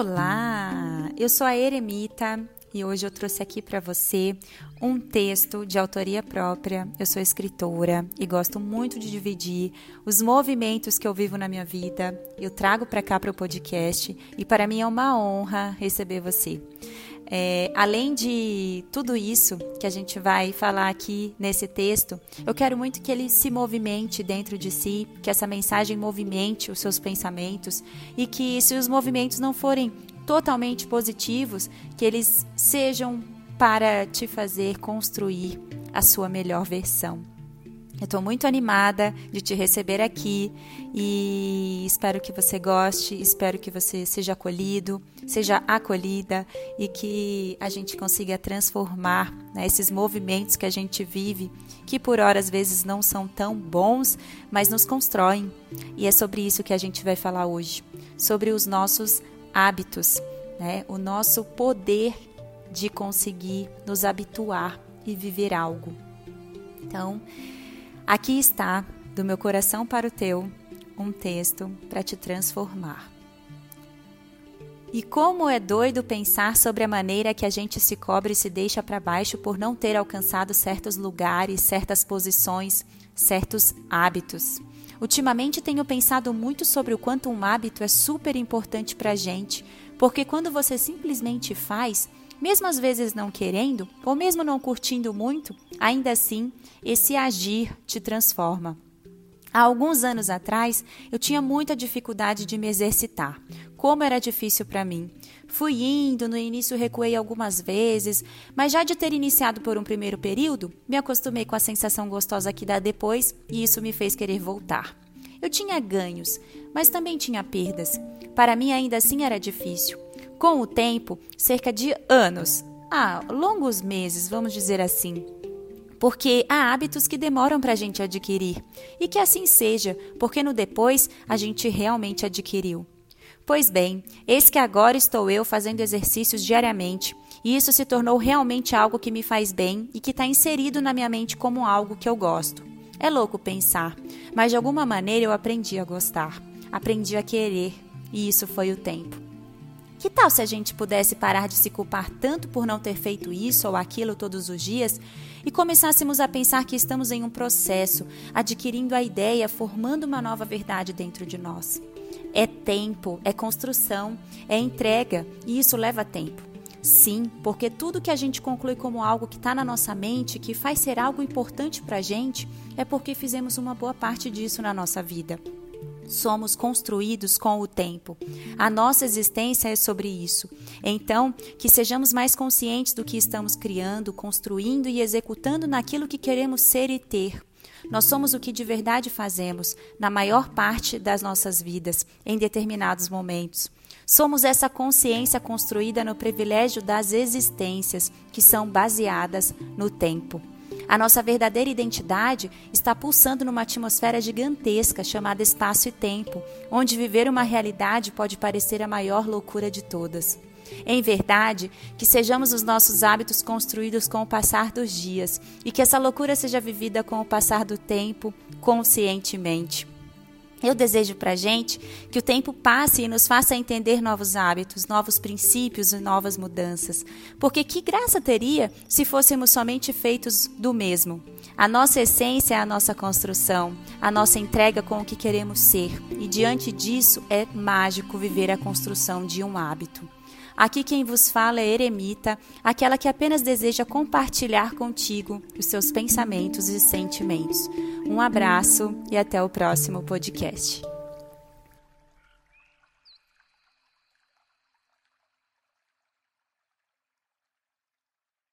Olá, eu sou a Eremita e hoje eu trouxe aqui para você um texto de autoria própria. Eu sou escritora e gosto muito de dividir os movimentos que eu vivo na minha vida. Eu trago para cá para o podcast e para mim é uma honra receber você. É, além de tudo isso que a gente vai falar aqui nesse texto, eu quero muito que ele se movimente dentro de si, que essa mensagem movimente os seus pensamentos e que, se os movimentos não forem totalmente positivos, que eles sejam para te fazer construir a sua melhor versão. Eu estou muito animada de te receber aqui e espero que você goste, espero que você seja acolhido, seja acolhida e que a gente consiga transformar né, esses movimentos que a gente vive, que por horas às vezes não são tão bons, mas nos constroem. E é sobre isso que a gente vai falar hoje, sobre os nossos hábitos, né, o nosso poder de conseguir nos habituar e viver algo. Então, Aqui está, do meu coração para o teu, um texto para te transformar. E como é doido pensar sobre a maneira que a gente se cobre e se deixa para baixo por não ter alcançado certos lugares, certas posições, certos hábitos. Ultimamente tenho pensado muito sobre o quanto um hábito é super importante para a gente, porque quando você simplesmente faz, mesmo às vezes não querendo, ou mesmo não curtindo muito, ainda assim, esse agir te transforma. Há alguns anos atrás, eu tinha muita dificuldade de me exercitar. Como era difícil para mim. Fui indo, no início recuei algumas vezes, mas já de ter iniciado por um primeiro período, me acostumei com a sensação gostosa que dá depois e isso me fez querer voltar. Eu tinha ganhos, mas também tinha perdas. Para mim ainda assim era difícil. Com o tempo, cerca de anos, ah, longos meses, vamos dizer assim. Porque há hábitos que demoram para a gente adquirir. E que assim seja, porque no depois a gente realmente adquiriu. Pois bem, eis que agora estou eu fazendo exercícios diariamente, e isso se tornou realmente algo que me faz bem e que está inserido na minha mente como algo que eu gosto. É louco pensar, mas de alguma maneira eu aprendi a gostar, aprendi a querer, e isso foi o tempo. Que tal se a gente pudesse parar de se culpar tanto por não ter feito isso ou aquilo todos os dias e começássemos a pensar que estamos em um processo, adquirindo a ideia, formando uma nova verdade dentro de nós? É tempo, é construção, é entrega e isso leva tempo. Sim, porque tudo que a gente conclui como algo que está na nossa mente, que faz ser algo importante para a gente, é porque fizemos uma boa parte disso na nossa vida somos construídos com o tempo. A nossa existência é sobre isso. Então, que sejamos mais conscientes do que estamos criando, construindo e executando naquilo que queremos ser e ter. Nós somos o que de verdade fazemos, na maior parte das nossas vidas, em determinados momentos. Somos essa consciência construída no privilégio das existências, que são baseadas no tempo. A nossa verdadeira identidade está pulsando numa atmosfera gigantesca chamada espaço e tempo, onde viver uma realidade pode parecer a maior loucura de todas. Em verdade, que sejamos os nossos hábitos construídos com o passar dos dias e que essa loucura seja vivida com o passar do tempo conscientemente. Eu desejo para a gente que o tempo passe e nos faça entender novos hábitos, novos princípios e novas mudanças. Porque que graça teria se fôssemos somente feitos do mesmo? A nossa essência é a nossa construção, a nossa entrega com o que queremos ser. E diante disso é mágico viver a construção de um hábito. Aqui quem vos fala é Eremita, aquela que apenas deseja compartilhar contigo os seus pensamentos e sentimentos. Um abraço e até o próximo podcast.